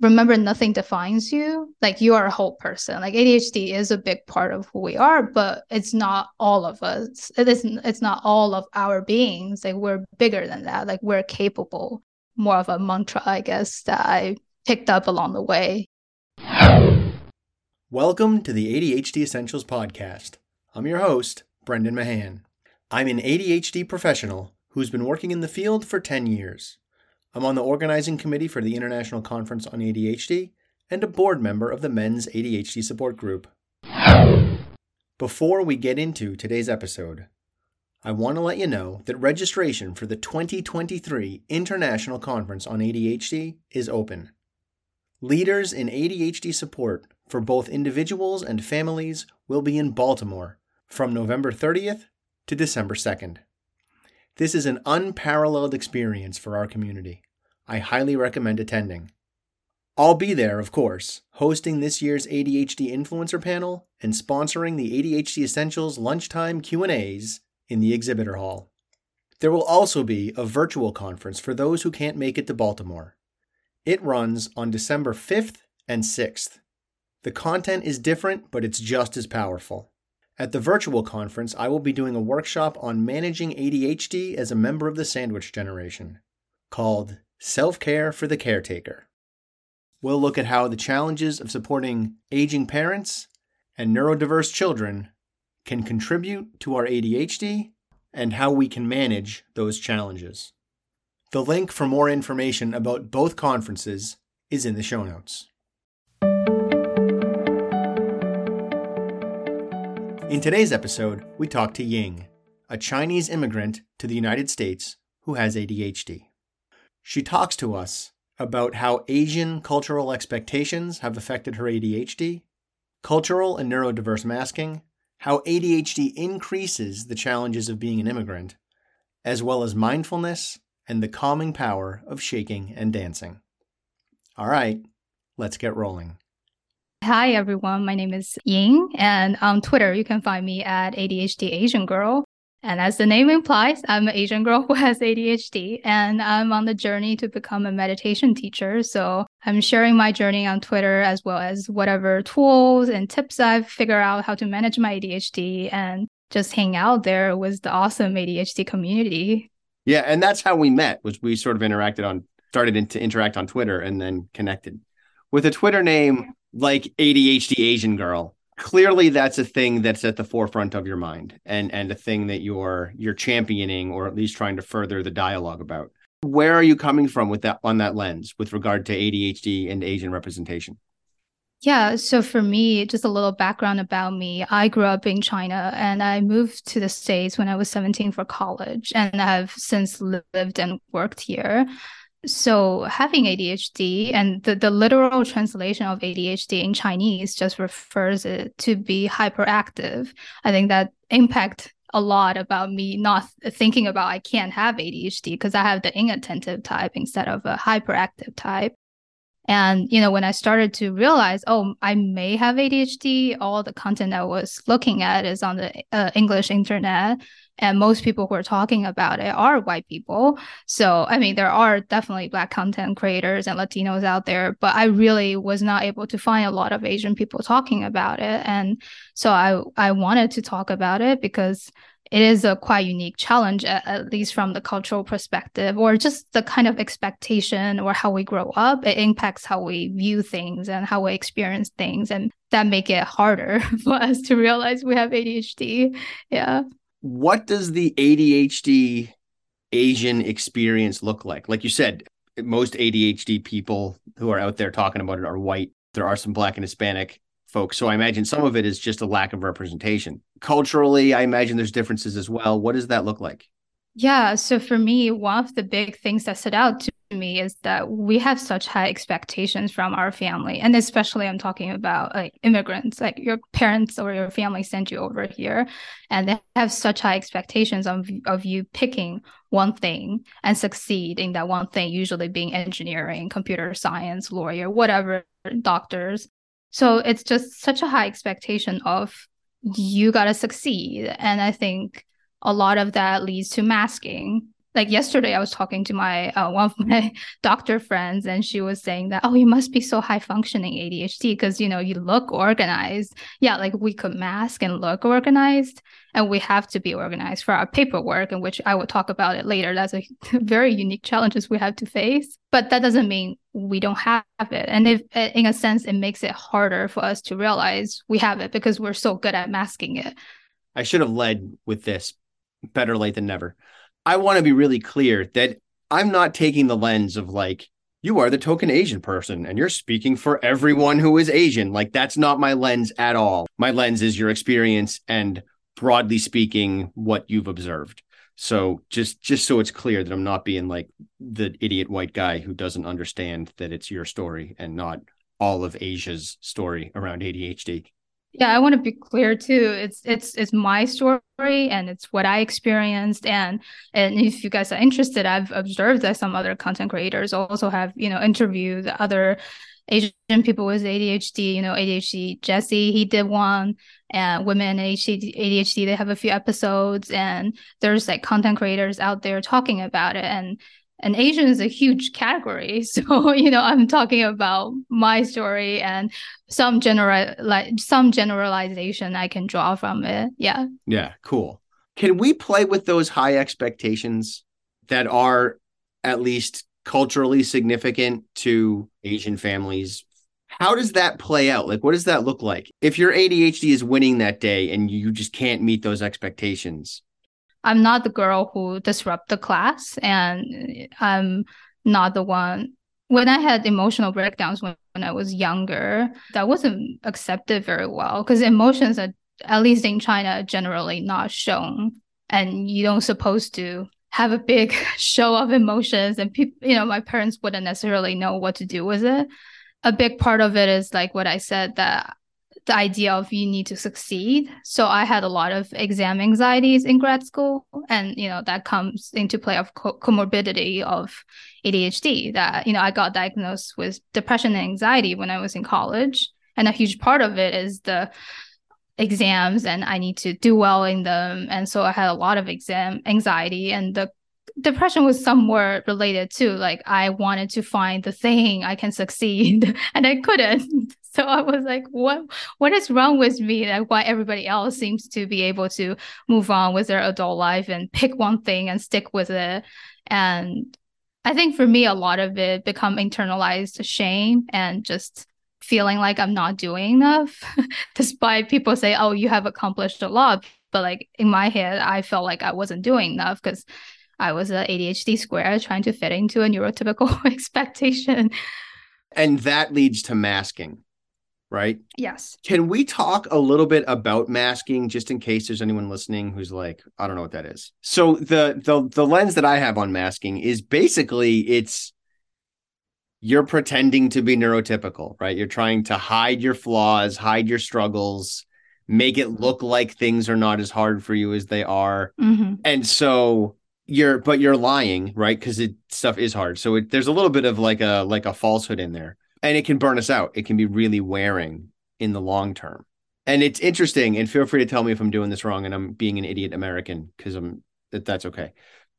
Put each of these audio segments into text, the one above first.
remember nothing defines you like you are a whole person. Like adhd is a big part of who we are but it's not all of us. It isn't it's not all of our beings. Like we're bigger than that. Like we're capable. More of a mantra i guess that i picked up along the way. Welcome to the adhd essentials podcast. I'm your host brendan mahan. I'm an adhd professional who's been working in the field for 10 years I'm on the organizing committee for the International Conference on ADHD and a board member of the Men's ADHD Support Group. Before we get into today's episode, I want to let you know that registration for the 2023 International Conference on ADHD is open. Leaders in ADHD support for both individuals and families will be in Baltimore from November 30th to December 2nd. This is an unparalleled experience for our community. I highly recommend attending. I'll be there, of course, hosting this year's ADHD influencer panel and sponsoring the ADHD Essentials lunchtime Q&As in the exhibitor hall. There will also be a virtual conference for those who can't make it to Baltimore. It runs on December 5th and 6th. The content is different, but it's just as powerful. At the virtual conference, I will be doing a workshop on managing ADHD as a member of the sandwich generation called Self Care for the Caretaker. We'll look at how the challenges of supporting aging parents and neurodiverse children can contribute to our ADHD and how we can manage those challenges. The link for more information about both conferences is in the show notes. In today's episode, we talk to Ying, a Chinese immigrant to the United States who has ADHD. She talks to us about how Asian cultural expectations have affected her ADHD, cultural and neurodiverse masking, how ADHD increases the challenges of being an immigrant, as well as mindfulness and the calming power of shaking and dancing. All right, let's get rolling. Hi, everyone. My name is Ying, and on Twitter, you can find me at ADHD Asian Girl. And as the name implies, I'm an Asian girl who has ADHD and I'm on the journey to become a meditation teacher. So I'm sharing my journey on Twitter as well as whatever tools and tips I've figured out how to manage my ADHD and just hang out there with the awesome ADHD community. Yeah, and that's how we met. Was we sort of interacted on started to interact on Twitter and then connected with a Twitter name like ADHD Asian girl clearly that's a thing that's at the forefront of your mind and and a thing that you're you're championing or at least trying to further the dialogue about. Where are you coming from with that on that lens with regard to ADHD and Asian representation? Yeah, so for me, just a little background about me. I grew up in China and I moved to the States when I was 17 for college and I've since lived and worked here so having ADHD and the, the literal translation of ADHD in Chinese just refers it to be hyperactive. I think that impact a lot about me not thinking about I can't have ADHD because I have the inattentive type instead of a hyperactive type. And you know, when I started to realize, oh, I may have ADHD, all the content I was looking at is on the uh, English internet, and most people who are talking about it are white people. So i mean there are definitely black content creators and latinos out there but i really was not able to find a lot of asian people talking about it. And so i i wanted to talk about it because it is a quite unique challenge at, least from the cultural perspective or just the kind of expectation or how we grow up. It impacts how we view things and how we experience things and that make it harder for us to realize we have adhd yeah what does the ADHD Asian experience look like? Like you said, most ADHD people who are out there talking about it are white. There are some black and Hispanic folks. So I imagine some of it is just a lack of representation. Culturally, I imagine there's differences as well. What does that look like? Yeah. So for me, one of the big things that stood out to me is that we have such high expectations from our family. And especially I'm talking about like immigrants, like your parents or your family sent you over here and they have such high expectations of, of you picking one thing and succeed in that one thing, usually being engineering, computer science, lawyer, whatever, doctors. So it's just such a high expectation of you got to succeed. And I think a lot of that leads to masking like yesterday i was talking to my uh, one of my doctor friends and she was saying that oh you must be so high functioning adhd because you know you look organized. Yeah like we could mask and look organized and we have to be organized for our paperwork in which i will talk about it later. That's a very unique challenges we have to face but that doesn't mean we don't have it. And if in a sense it makes it harder for us to realize we have it because we're so good at masking it. I should have led with this better late than never I want to be really clear that I'm not taking the lens of like, you are the token Asian person and you're speaking for everyone who is Asian. Like, that's not my lens at all. My lens is your experience and broadly speaking, what you've observed. So just just so it's clear that I'm not being like the idiot white guy who doesn't understand that it's your story and not all of Asia's story around ADHD. Yeah, I want to be clear too. It's it's it's my story and it's what I experienced. And and if you guys are interested, I've observed that some other content creators also have you know interviewed other Asian people with ADHD. You know, ADHD Jesse he did one, and women ADHD ADHD they have a few episodes, and there's like content creators out there talking about it and and Asian is a huge category. So, you know, I'm talking about my story and some general like some generalization I can draw from it. Yeah. Yeah, cool. Can we play with those high expectations that are at least culturally significant to Asian families? How does that play out? Like what does that look like? If your ADHD is winning that day and you just can't meet those expectations, I'm not the girl who disrupt the class, and I'm not the one. When I had emotional breakdowns when, when I was younger, that wasn't accepted very well because emotions are, at least in China, generally not shown, and you don't supposed to have a big show of emotions. And people, you know, my parents wouldn't necessarily know what to do with it. A big part of it is like what I said that the idea of you need to succeed. So I had a lot of exam anxieties in grad school, and you know that comes into play of co- comorbidity of ADHD. That you know I got diagnosed with depression and anxiety when I was in college, and a huge part of it is the exams, and I need to do well in them, and so I had a lot of exam anxiety, and the depression was somewhere related to like I wanted to find the thing I can succeed and I couldn't. So I was like, what what is wrong with me? Like why everybody else seems to be able to move on with their adult life and pick one thing and stick with it. And I think for me a lot of it become internalized shame and just feeling like I'm not doing enough, despite people say, oh, you have accomplished a lot. But like in my head, I felt like I wasn't doing enough because I was a ADHD square trying to fit into a neurotypical expectation. And that leads to masking, right? Yes. Can we talk a little bit about masking just in case there's anyone listening who's like, I don't know what that is. So the the the lens that I have on masking is basically it's you're pretending to be neurotypical, right? You're trying to hide your flaws, hide your struggles, make it look like things are not as hard for you as they are. Mm-hmm. And so you're but you're lying right? Because it stuff is hard. So it, there's a little bit of like a like a falsehood in there. And it can burn us out. It can be really wearing in the long term. And it's interesting and feel free to tell me if i'm doing this wrong and i'm being an idiot american because i'm that that's okay.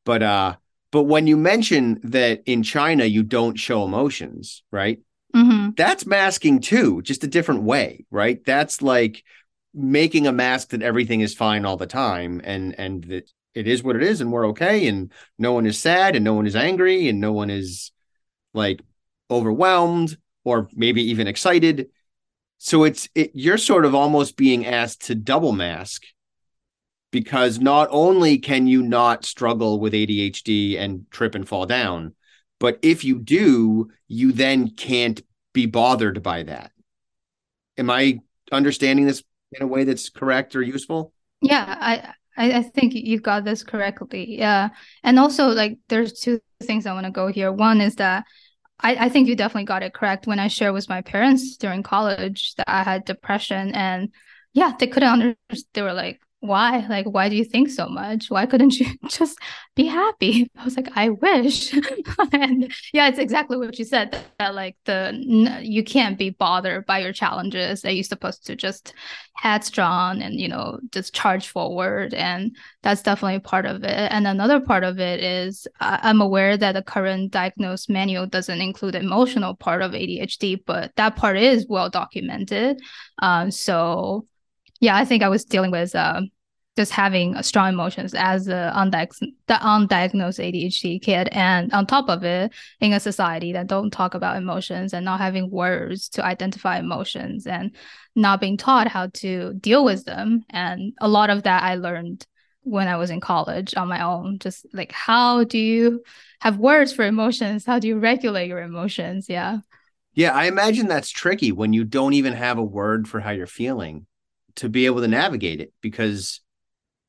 But uh but when you mention that in china you don't show emotions right? Mm-hmm. that's masking too just a different way right? That's like making a mask that everything is fine all the time and and that it is what it is and we're okay and no one is sad and no one is angry and no one is like overwhelmed or maybe even excited. So it's it, you're sort of almost being asked to double mask because not only can you not struggle with ADHD and trip and fall down but if you do you then can't be bothered by that. Am i understanding this in a way that's correct or useful? Yeah i I, I think you got this correctly. Yeah. And also like there's two things I want to go here. One is that I, I think you definitely got it correct when I shared with my parents during college that I had depression and yeah, they couldn't understand. They were like, why? Like, why do you think so much? Why couldn't you just be happy? I was like, I wish. and yeah, it's exactly what you said that, that, like the you can't be bothered by your challenges. That you're supposed to just headstrong and you know just charge forward, and that's definitely part of it. And another part of it is I'm aware that the current diagnosed manual doesn't include emotional part of ADHD, but that part is well documented. Um, so yeah, I think I was dealing with uh, just having strong emotions as undiagnosed, the undiagnosed ADHD kid, and on top of it, in a society that don't talk about emotions and not having words to identify emotions and not being taught how to deal with them, and a lot of that I learned when I was in college on my own. Just like how do you have words for emotions? How do you regulate your emotions? Yeah. Yeah, I imagine that's tricky when you don't even have a word for how you're feeling to be able to navigate it because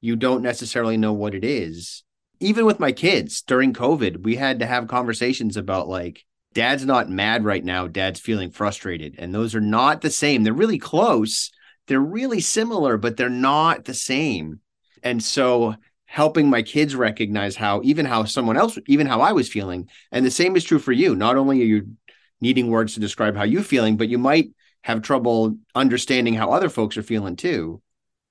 you don't necessarily know what it is. Even with my kids during COVID, we had to have conversations about like, dad's not mad right now, dad's feeling frustrated. And those are not the same. They're really close, they're really similar, but they're not the same. And so helping my kids recognize how even how someone else even how I was feeling and the same is true for you not only are you needing words to describe how you're feeling but you might have trouble understanding how other folks are feeling too.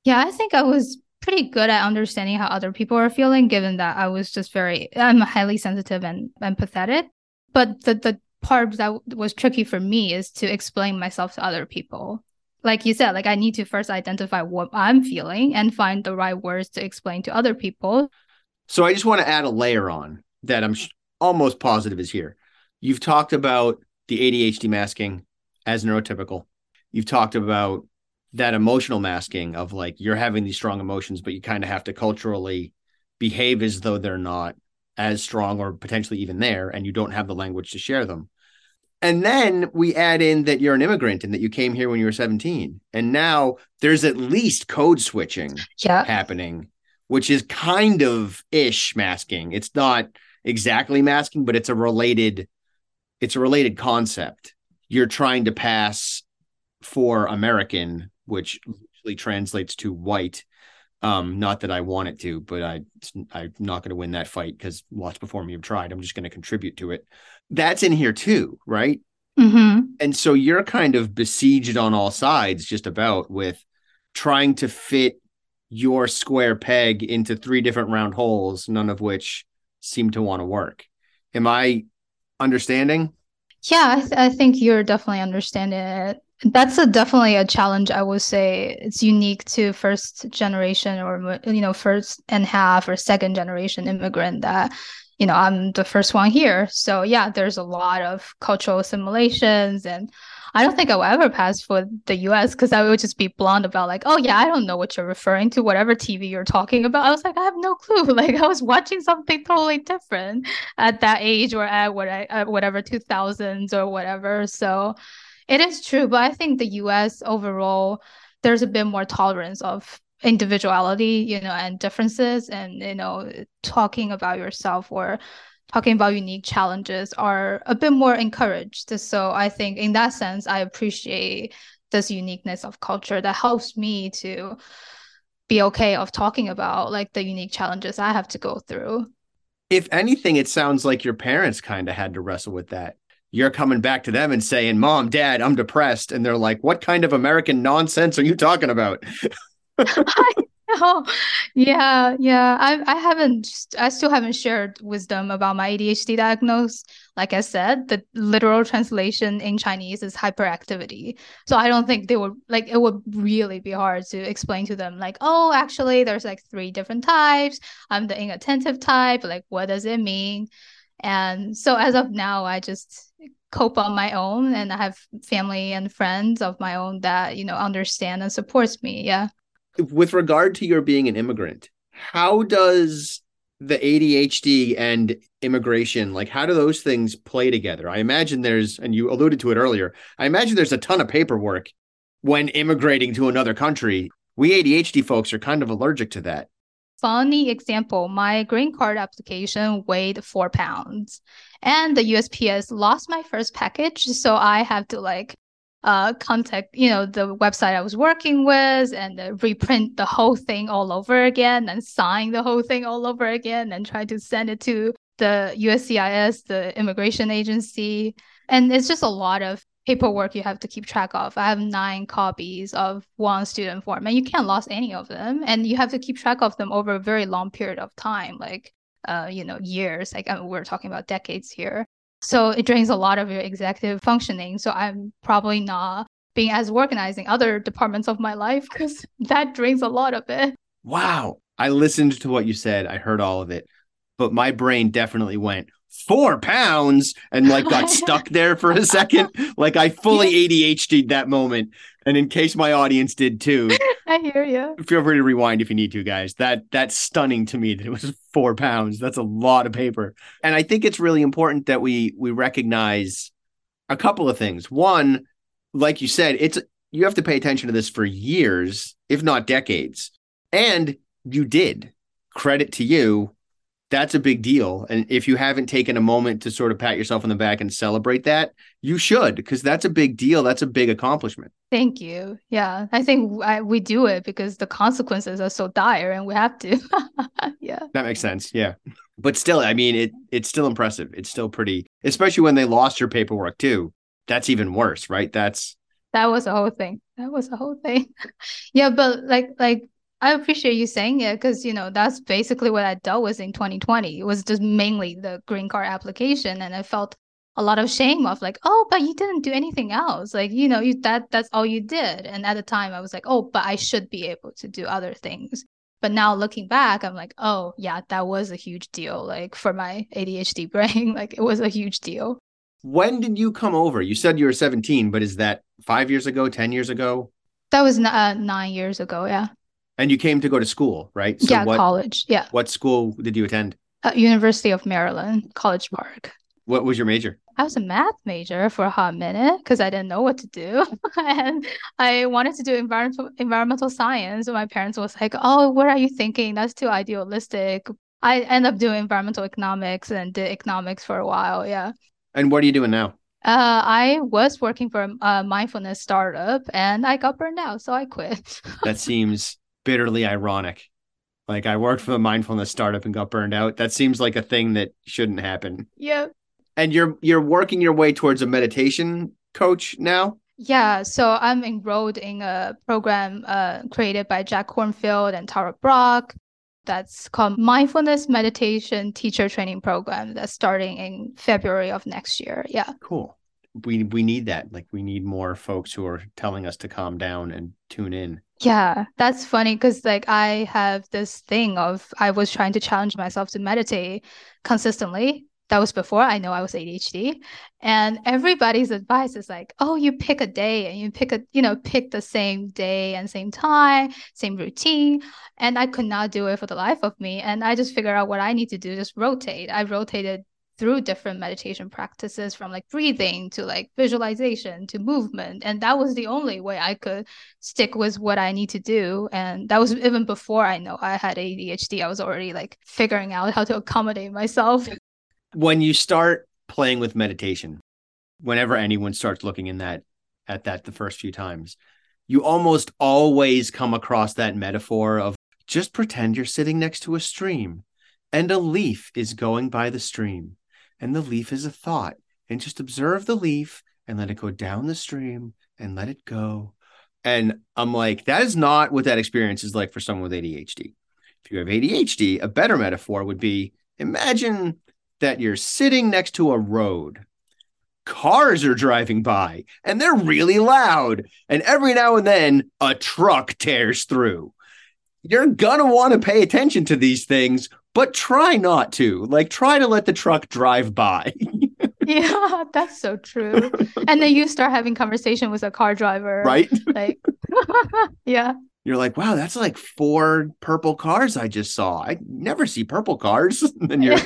Yeah, I think I was pretty good at understanding how other people are feeling, given that I was just very, I'm highly sensitive and empathetic. But the, the part that was tricky for me is to explain myself to other people. Like you said, like I need to first identify what I'm feeling and find the right words to explain to other people. So I just want to add a layer on that I'm sh- almost positive is here. You've talked about the ADHD masking as neurotypical. You've talked about that emotional masking of like you're having these strong emotions, but you kind of have to culturally behave as though they're not as strong or potentially even there, and you don't have the language to share them. And then we add in that you're an immigrant and that you came here when you were 17. And now there's at least code switching yeah. happening, which is kind of ish masking. It's not exactly masking, but it's a related it's a related concept you're trying to pass for American, which usually translates to white. Um, not that I want it to, but I I'm not going to win that fight because lots before me have tried. I'm just going to contribute to it. That's in here too, right? Mm-hmm. And so you're kind of besieged on all sides, just about with trying to fit your square peg into three different round holes, none of which seem to want to work. Am I understanding? Yeah, I, th- I think you're definitely understanding it. That's a definitely a challenge. I would say it's unique to first generation or you know first and half or second generation immigrant that you know I'm the first one here. So yeah, there's a lot of cultural assimilations and I don't think I will ever pass for the US because I would just be blunt about like, oh yeah, I don't know what you're referring to, whatever TV you're talking about. I was like, I have no clue. Like I was watching something totally different at that age or at what at whatever 2000s or whatever. So it is true, but I think the US overall there's a bit more tolerance of individuality, you know, and differences and you know talking about yourself or talking about unique challenges are a bit more encouraged. So I think in that sense, I appreciate this uniqueness of culture that helps me to be okay of talking about like the unique challenges I have to go through. If anything, it sounds like your parents kind of had to wrestle with that. You're coming back to them and saying, Mom, Dad, I'm depressed. And they're like, What kind of American nonsense are you talking about? Oh, yeah, yeah. I I haven't I still haven't shared wisdom about my ADHD diagnosis. Like I said, the literal translation in Chinese is hyperactivity. So I don't think they would like it would really be hard to explain to them like, oh, actually there's like three different types. I'm the inattentive type. Like what does it mean? And so as of now, I just cope on my own and I have family and friends of my own that, you know, understand and supports me. Yeah with regard to your being an immigrant, how does the ADHD and immigration, like how do those things play together? I imagine there's, and you alluded to it earlier, I imagine there's a ton of paperwork when immigrating to another country. We ADHD folks are kind of allergic to that. Funny example, my green card application weighed four pounds and the USPS lost my first package. So I have to like uh, contact, you know, the website I was working with and uh, reprint the whole thing all over again and sign the whole thing all over again and try to send it to the USCIS, the immigration agency. And it's just a lot of paperwork you have to keep track of. I have nine copies of one student form and you can't lose any of them. And you have to keep track of them over a very long period of time, like, uh, you know, years. Like I mean, we're talking about decades here. So it drains a lot of your executive functioning. So I'm probably not being as organizing other departments of my life because that drains a lot of it. Wow. I listened to what you said. I heard all of it, but my brain definitely went four pounds and like got stuck there for a second. Like I fully ADHD'd that moment. And in case my audience did too, I hear you. Feel free to rewind if you need to, guys. That that's stunning to me that it was four pounds. That's a lot of paper. And I think it's really important that we we recognize a couple of things. One, like you said, it's you have to pay attention to this for years, if not decades. And you did. Credit to you that's a big deal. And if you haven't taken a moment to sort of pat yourself on the back and celebrate that, you should, because that's a big deal. That's a big accomplishment. Thank you. Yeah, I think I, we do it because the consequences are so dire, and we have to. yeah, that makes sense. Yeah, but still, I mean, it it's still impressive. It's still pretty, especially when they lost your paperwork too. That's even worse, right? That's that was a whole thing. That was a whole thing. yeah, but like like I appreciate you saying it because you know that's basically what I dealt with in 2020. It was just mainly the green card application, and I felt a lot of shame of like, oh, but you didn't do anything else. Like you know, you that that's all you did. And at the time, I was like, oh, but I should be able to do other things. But now looking back, I'm like, oh yeah, that was a huge deal. Like for my ADHD brain, like it was a huge deal. When did you come over? You said you were 17, but is that five years ago, 10 years ago? That was uh, nine years ago. Yeah. And you came to go to school, right? So yeah, what, college. Yeah. What school did you attend? Uh, University of Maryland, College Park. What was your major? I was a math major for a hot minute because I didn't know what to do, and I wanted to do environmental environmental science. And my parents was like, "Oh, what are you thinking? That's too idealistic." I end up doing environmental economics and did economics for a while. Yeah. And what are you doing now? Uh, I was working for a mindfulness startup, and I got burned out, so I quit. that seems bitterly ironic. Like I worked for a mindfulness startup and got burned out. That seems like a thing that shouldn't happen. Yeah. And you're you're working your way towards a meditation coach now? Yeah, so I'm enrolled in a program uh, created by Jack Kornfield and Tara Brach. That's called Mindfulness Meditation Teacher Training Program. That's starting in February of next year. Yeah. Cool. We we need that. Like we need more folks who are telling us to calm down and tune in. Yeah, that's funny because like I have this thing of I was trying to challenge myself to meditate consistently. That was before I know I was ADHD. And everybody's advice is like, oh, you pick a day and you pick a, you know, pick the same day and same time, same routine. And I could not do it for the life of me. And I just figured out what I need to do, just rotate. I rotated through different meditation practices from like breathing to like visualization to movement and that was the only way i could stick with what i need to do and that was even before i know i had adhd i was already like figuring out how to accommodate myself. When you start playing with meditation whenever anyone starts looking in that at that the first few times you almost always come across that metaphor of just pretend you're sitting next to a stream and a leaf is going by the stream and the leaf is a thought and just observe the leaf and let it go down the stream and let it go. And i'm like that is not what that experience is like for someone with adhd if you have adhd a better metaphor would be imagine that you're sitting next to a road. Cars are driving by and they're really loud and every now and then a truck tears through. You're gonna want to pay attention to these things but try not to. Like, try to let the truck drive by. yeah, that's so true. and then you start having conversation with a car driver, right? Like, yeah. You're like, wow, that's like four purple cars I just saw. I never see purple cars. and you're,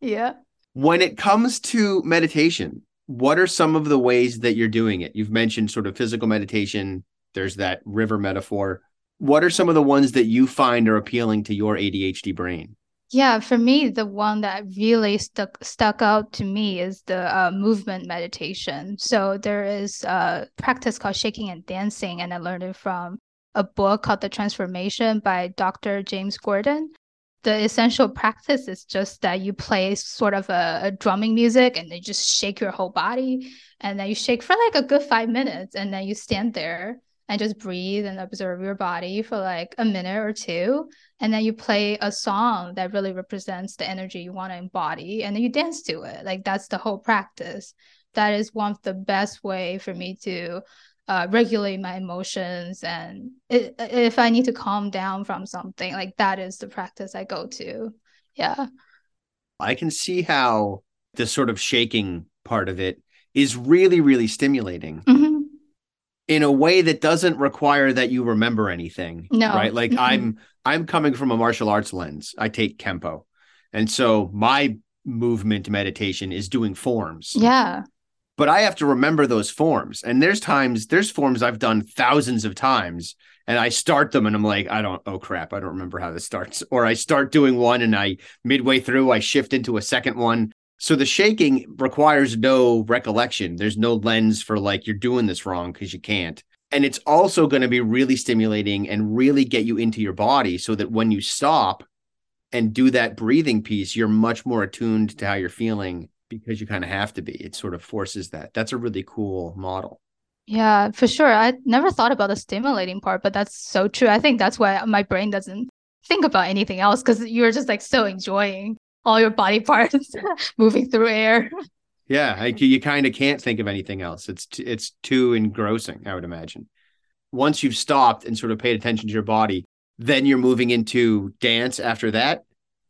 yeah. When it comes to meditation, what are some of the ways that you're doing it? You've mentioned sort of physical meditation. There's that river metaphor what are some of the ones that you find are appealing to your ADHD brain? Yeah, for me, the one that really stuck stuck out to me is the uh, movement meditation. So there is a practice called shaking and dancing, and I learned it from a book called The Transformation by Dr. James Gordon. The essential practice is just that you play sort of a, a drumming music and then just shake your whole body, and then you shake for like a good five minutes, and then you stand there and just breathe and observe your body for like a minute or two and then you play a song that really represents the energy you want to embody and then you dance to it. Like that's the whole practice. That is one of the best way for me to uh, regulate my emotions and it, if i need to calm down from something like that is the practice i go to. Yeah. I can see how the sort of shaking part of it is really really stimulating. Mm-hmm in a way that doesn't require that you remember anything. No. Right. Like mm-hmm. I'm I'm coming from a martial arts lens. I take Kempo. And so my movement meditation is doing forms. Yeah. But I have to remember those forms. And there's times, there's forms I've done thousands of times. And I start them and I'm like, I don't, oh crap, I don't remember how this starts. Or I start doing one and I midway through, I shift into a second one so the shaking requires no recollection. There's no lens for like you're doing this wrong because you can't. And it's also going to be really stimulating and really get you into your body so that when you stop and do that breathing piece, you're much more attuned to how you're feeling because you kind of have to be. It sort of forces that. That's a really cool model. Yeah, for sure. I never thought about the stimulating part, but that's so true. I think that's why my brain doesn't think about anything else because you're just like so enjoying all your body parts moving through air. Yeah, I, you kind of can't think of anything else. It's t- it's too engrossing, I would imagine. Once you've stopped and sort of paid attention to your body, then you're moving into dance after that.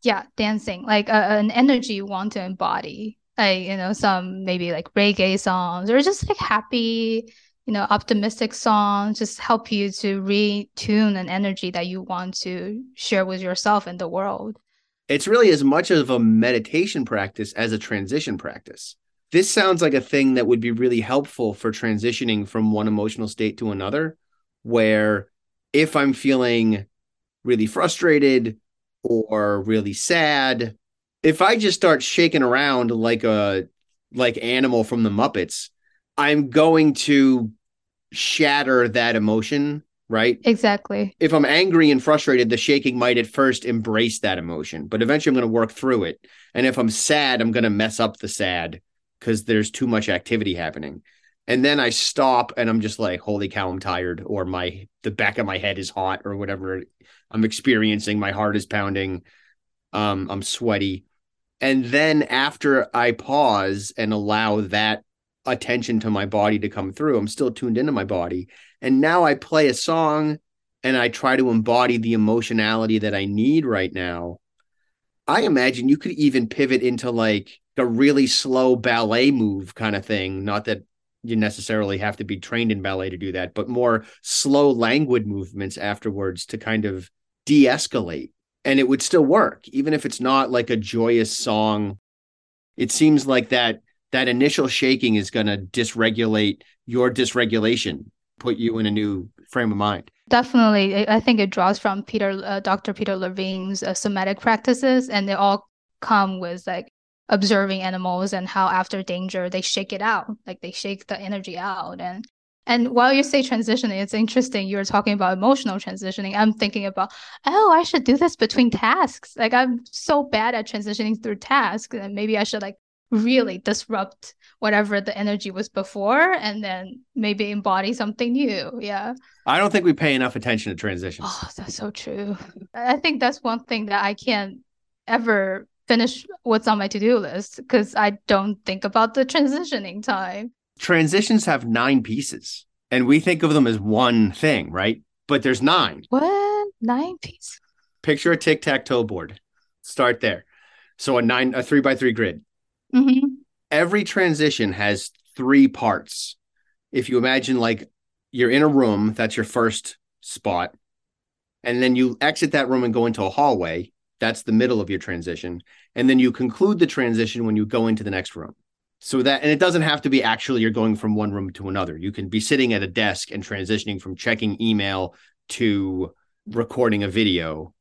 Yeah, dancing like uh, an energy you want to embody. Like you know, some maybe like reggae songs or just like happy, you know, optimistic songs. Just help you to retune an energy that you want to share with yourself and the world it's really as much of a meditation practice as a transition practice. This sounds like a thing that would be really helpful for transitioning from one emotional state to another, where if I'm feeling really frustrated or really sad, if I just start shaking around like a like animal from the Muppets, I'm going to shatter that emotion right? Exactly. If I'm angry and frustrated, the shaking might at first embrace that emotion, but eventually I'm going to work through it. And if I'm sad, I'm going to mess up the sad because there's too much activity happening. And then I stop and I'm just like, holy cow, I'm tired, or my the back of my head is hot, or whatever I'm experiencing. My heart is pounding. Um, I'm sweaty. And then after I pause and allow that attention to my body to come through, I'm still tuned into my body and now I play a song and I try to embody the emotionality that I need right now. I imagine you could even pivot into like a really slow ballet move kind of thing. Not that you necessarily have to be trained in ballet to do that, but more slow, languid movements afterwards to kind of de escalate. And it would still work, even if it's not like a joyous song. It seems like that that initial shaking is going to dysregulate your dysregulation put you in a new frame of mind. Definitely, I think it draws from Peter, uh, Dr. Peter Levine's uh, somatic practices, and they all come with like observing animals and how after danger they shake it out, like they shake the energy out. And and while you say transitioning, it's interesting. You're talking about emotional transitioning. I'm thinking about, oh, I should do this between tasks. Like I'm so bad at transitioning through tasks, and maybe I should like really disrupt whatever the energy was before and then maybe embody something new. Yeah. I don't think we pay enough attention to transitions. Oh, that's so true. I think that's one thing that I can't ever finish what's on my to-do list because I don't think about the transitioning time. Transitions have nine pieces and we think of them as one thing, right? But there's nine. What? Nine pieces? Picture a tic-tac-toe board. Start there. So a nine, a three by three grid. Mm-hmm every transition has three parts. If you imagine like you're in a room, that's your first spot. And then you exit that room and go into a hallway. That's the middle of your transition. And then you conclude the transition when you go into the next room. So that, and it doesn't have to be actually you're going from one room to another. You can be sitting at a desk and transitioning from checking email to recording a video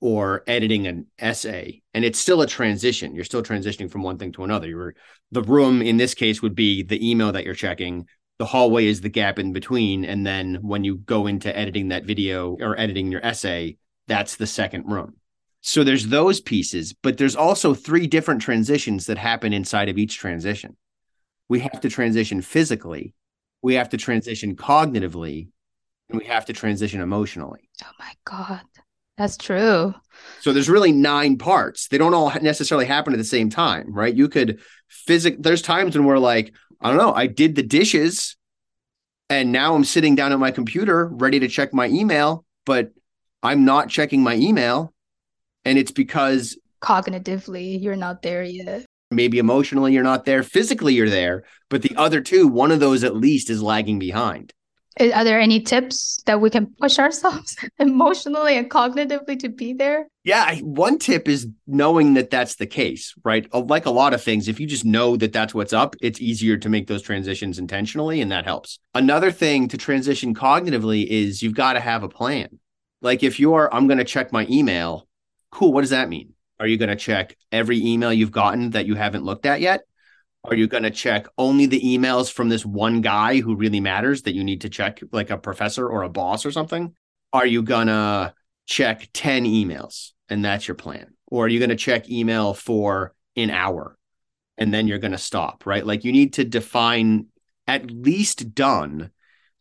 or editing an essay and it's still a transition. You're still transitioning from one thing to another. You're the room in this case would be the email that you're checking. The hallway is the gap in between and then when you go into editing that video or editing your essay that's the second room. So there's those pieces but there's also three different transitions that happen inside of each transition. We have to transition physically we have to transition cognitively and we have to transition emotionally. Oh my god that's true. So there's really nine parts. They don't all necessarily happen at the same time, right? You could physic there's times when we're like, I don't know, I did the dishes and now I'm sitting down at my computer ready to check my email, but I'm not checking my email. And it's because cognitively you're not there yet. Maybe emotionally you're not there, physically you're there, but the other two, one of those at least is lagging behind. Are there any tips that we can push ourselves emotionally and cognitively to be there? Yeah, one tip is knowing that that's the case, right? Uh, like a lot of things, if you just know that that's what's up, it's easier to make those transitions intentionally, and that helps. Another thing to transition cognitively is you've got to have a plan. Like if you're, I'm going to check my email, cool, what does that mean? Are you going to check every email you've gotten that you haven't looked at yet? Are you going to check only the emails from this one guy who really matters that you need to check, like a professor or a boss or something? Are you going to check 10 emails and that's your plan? Or are you going to check email for an hour and then you're going to stop, right? Like you need to define at least done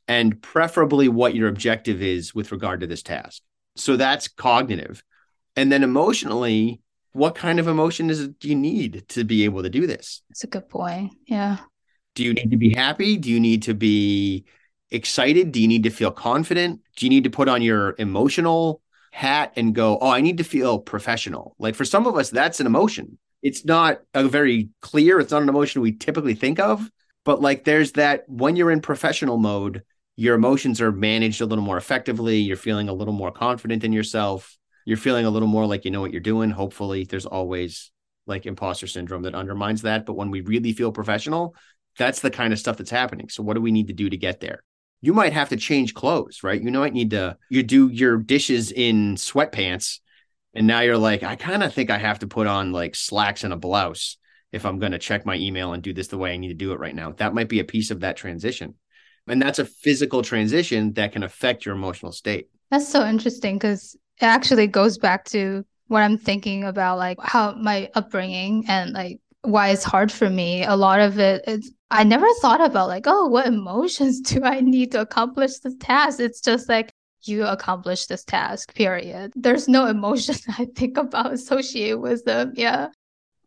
and preferably what your objective is with regard to this task. So that's cognitive. And then emotionally, what kind of emotion is it do you need to be able to do this? That's a good point. Yeah. Do you need to be happy? Do you need to be excited? Do you need to feel confident? Do you need to put on your emotional hat and go, oh, I need to feel professional? Like for some of us, that's an emotion. It's not a very clear, it's not an emotion we typically think of, but like there's that when you're in professional mode, your emotions are managed a little more effectively. You're feeling a little more confident in yourself you're feeling a little more like you know what you're doing. Hopefully, there's always like imposter syndrome that undermines that. But when we really feel professional, that's the kind of stuff that's happening. So, what do we need to do to get there? You might have to change clothes, right? You might need to you do your dishes in sweatpants, and now you're like, I kind of think I have to put on like slacks and a blouse if I'm going to check my email and do this the way I need to do it right now. That might be a piece of that transition. And that's a physical transition that can affect your emotional state. That's so interesting because it actually goes back to what I'm thinking about, like how my upbringing and like why it's hard for me. A lot of it is I never thought about like, oh, what emotions do I need to accomplish this task? It's just like you accomplish this task, period. There's no emotion I think about associated with them. Yeah.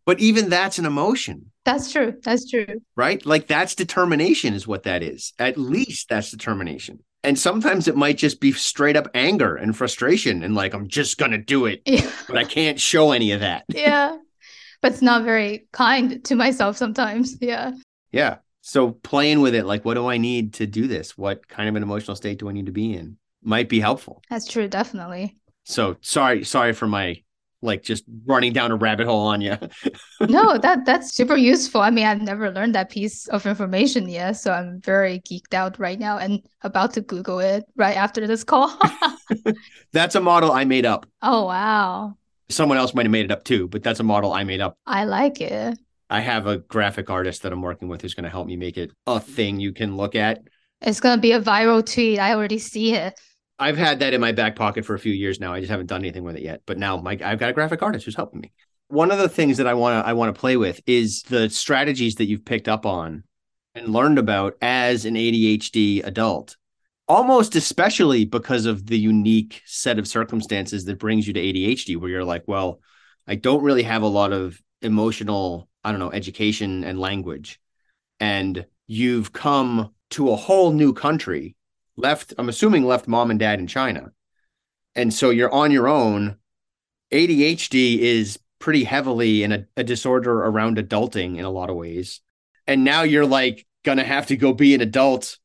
But even that's an emotion. That's true. That's true. Right? Like that's determination, is what that is. At least that's determination and sometimes it might just be straight up anger and frustration and like i'm just gonna do it. Yeah. but i can't show any of that. Yeah. But it's not very kind to myself sometimes. Yeah. Yeah. So playing with it like what do i need to do this? What kind of an emotional state do i need to be in? Might be helpful. That's true definitely. So sorry sorry for my like just running down a rabbit hole on you. no, that that's super useful. I mean, I've never learned that piece of information yet, so I'm very geeked out right now and about to Google it right after this call. that's a model I made up. Oh wow. Someone else might have made it up too, but that's a model I made up. I like it. I have a graphic artist that I'm working with who's going to help me make it a thing you can look at. It's going to be a viral tweet. I already see it. I've had that in my back pocket for a few years now. I just haven't done anything with it yet. But now my, I've got a graphic artist who's helping me. One of the things that I want to I want to play with is the strategies that you've picked up on and learned about as an ADHD adult. Almost especially because of the unique set of circumstances that brings you to ADHD where you're like, well, I don't really have a lot of emotional, I don't know, education and language. And you've come to a whole new country left, I'm assuming left mom and dad in China. And so you're on your own. ADHD is pretty heavily in a, a disorder around adulting in a lot of ways. And now you're like going to have to go be an adult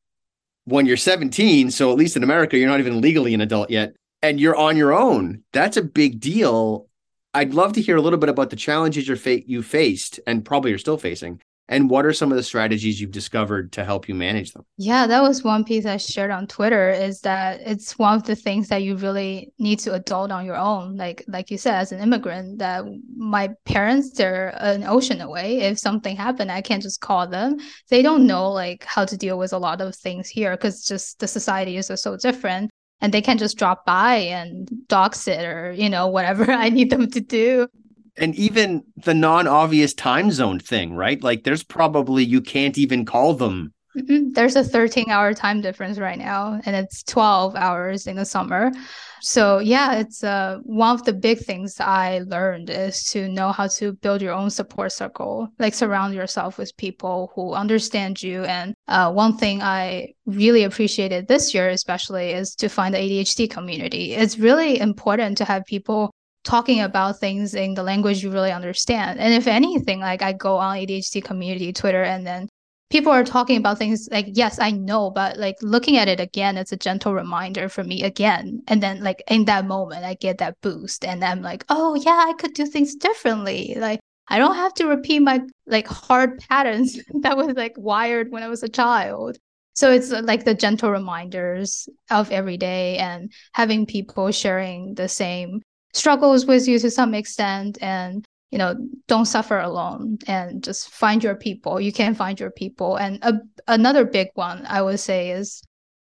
when you're 17. So at least in America, you're not even legally an adult yet. And you're on your own. That's a big deal. I'd love to hear a little bit about the challenges you're fa- you faced and probably you're still facing And what are some of the strategies you've discovered to help you manage them? Yeah, that was one piece I shared on Twitter is that it's one of the things that you really need to adult on your own. Like like you said, as an immigrant, that my parents, they're an ocean away. If something happened, I can't just call them. They don't know like how to deal with a lot of things here because just the society is so different and they can just drop by and dog sit or you know whatever i need them to do and even the non-obvious time zone thing right? Like there's probably you can't even call them. Mm-hmm. there's a 13 hour time difference right now and it's 12 hours in the summer. So yeah it's uh, one of the big things i learned is to know how to build your own support circle like surround yourself with people who understand you. And uh, one thing i really appreciated this year especially is to find the adhd community. It's really important to have people talking about things in the language you really understand. And if anything like i go on adhd community twitter and then people are talking about things like yes i know but like looking at it again it's a gentle reminder for me again. And then like in that moment i get that boost and i'm like oh yeah i could do things differently. Like i don't have to repeat my like hard patterns that was like wired when i was a child. So it's uh, like the gentle reminders of every day and having people sharing the same struggles with you to some extent and you know don't suffer alone and just find your people. You can find your people. And a, another big one i would say is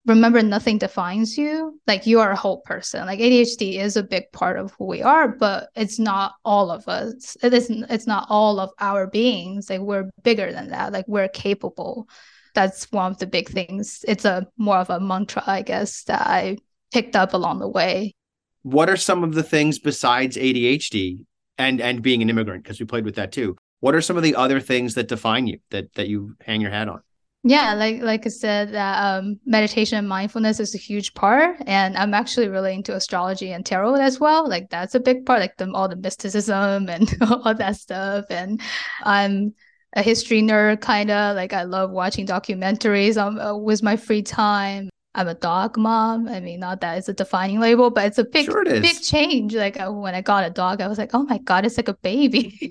remember nothing defines you. Like you are a whole person. Like adhd is a big part of who we are but it's not all of us. It isn't it's not all of our beings. Like we're bigger than that. Like we're capable. That's one of the big things. It's a more of a mantra i guess that i picked up along the way what are some of the things besides adhd and and being an immigrant because we played with that too. What are some of the other things that define you that that you hang your hat on? Yeah, like like I said, that um, meditation and mindfulness is a huge part, and I'm actually really into astrology and tarot as well. Like that's a big part, like the, all the mysticism and all that stuff. And I'm a history nerd, kind of like I love watching documentaries um, uh, with my free time. I'm a dog mom. I mean, not that it's a defining label, but it's a big, sure it big change. Like uh, when I got a dog, I was like, oh my god, it's like a baby.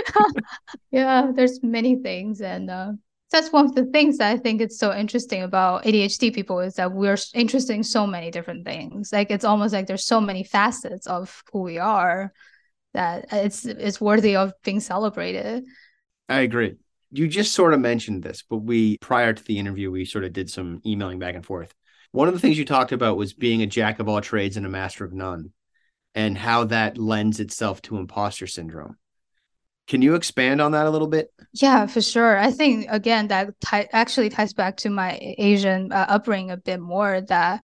yeah, there's many things, and uh, that's one of the things that I think it's so interesting about ADHD people is that we're interested in so many different things. Like it's almost like there's so many facets of who we are that it's it's worthy of being celebrated. I agree you just sort of mentioned this, but we prior to the interview, we sort of did some emailing back and forth. One of the things you talked about was being a jack of all trades and a master of none, and how that lends itself to imposter syndrome. Can you expand on that a little bit? Yeah, for sure. I think again that t- actually ties back to my Asian uh, upbringing a bit more. That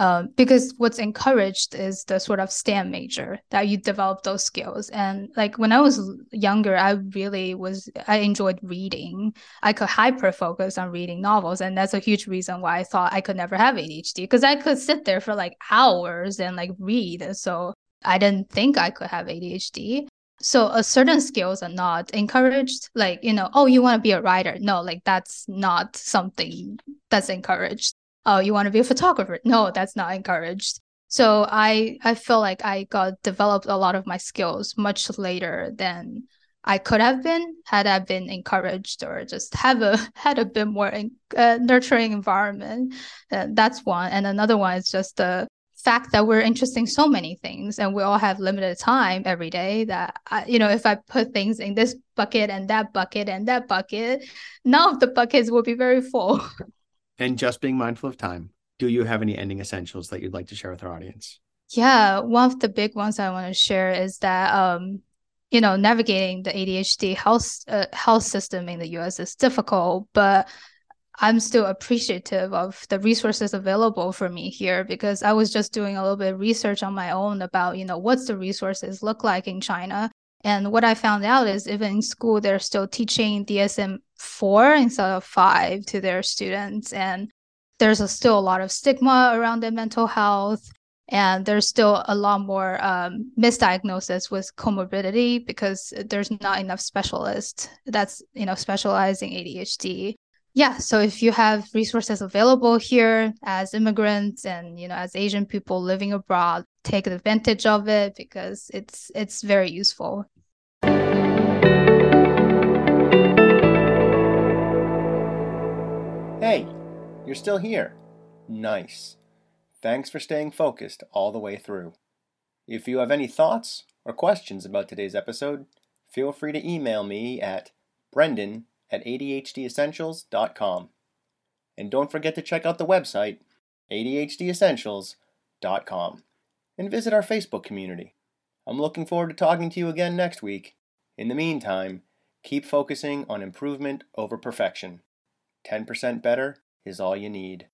um, because what's encouraged is the sort of STEM major that you develop those skills. And like when I was younger, I really was, I enjoyed reading. I could hyper focus on reading novels. And that's a huge reason why I thought I could never have ADHD because I could sit there for like hours and like read. And So I didn't think I could have ADHD. So a certain skills are not encouraged. Like, you know, oh, you want to be a writer. No, like that's not something that's encouraged oh you want to be a photographer? No that's not encouraged. So i i feel like i got developed a lot of my skills much later than i could have been had i been encouraged or just have a had a bit more uh, nurturing environment. Uh, that's one. And another one is just the fact that we're interested in so many things and we all have limited time every day that I, you know if i put things in this bucket and that bucket and that bucket none of the buckets will be very full and just being mindful of time, do you have any ending essentials that you'd like to share with our audience? Yeah, one of the big ones I want to share is that um, you know, navigating the ADHD health uh, health system in the US is difficult, but I'm still appreciative of the resources available for me here because I was just doing a little bit of research on my own about, you know, what's the resources look like in China. And what I found out is even in school, they're still teaching DSM four instead of five to their students. And there's a, still a lot of stigma around their mental health. And there's still a lot more um, misdiagnosis with comorbidity because there's not enough specialists that's you know specializing ADHD. Yeah, so if you have resources available here as immigrants and you know as Asian people living abroad, take advantage of it because it's it's very useful. Hey, you're still here. Nice. Thanks for staying focused all the way through. If you have any thoughts or questions about today's episode, feel free to email me at brendan at adhdessentials.com. And don't forget to check out the website, adhdessentials.com, and visit our Facebook community. I'm looking forward to talking to you again next week. In the meantime, keep focusing on improvement over perfection. 10% better is all you need.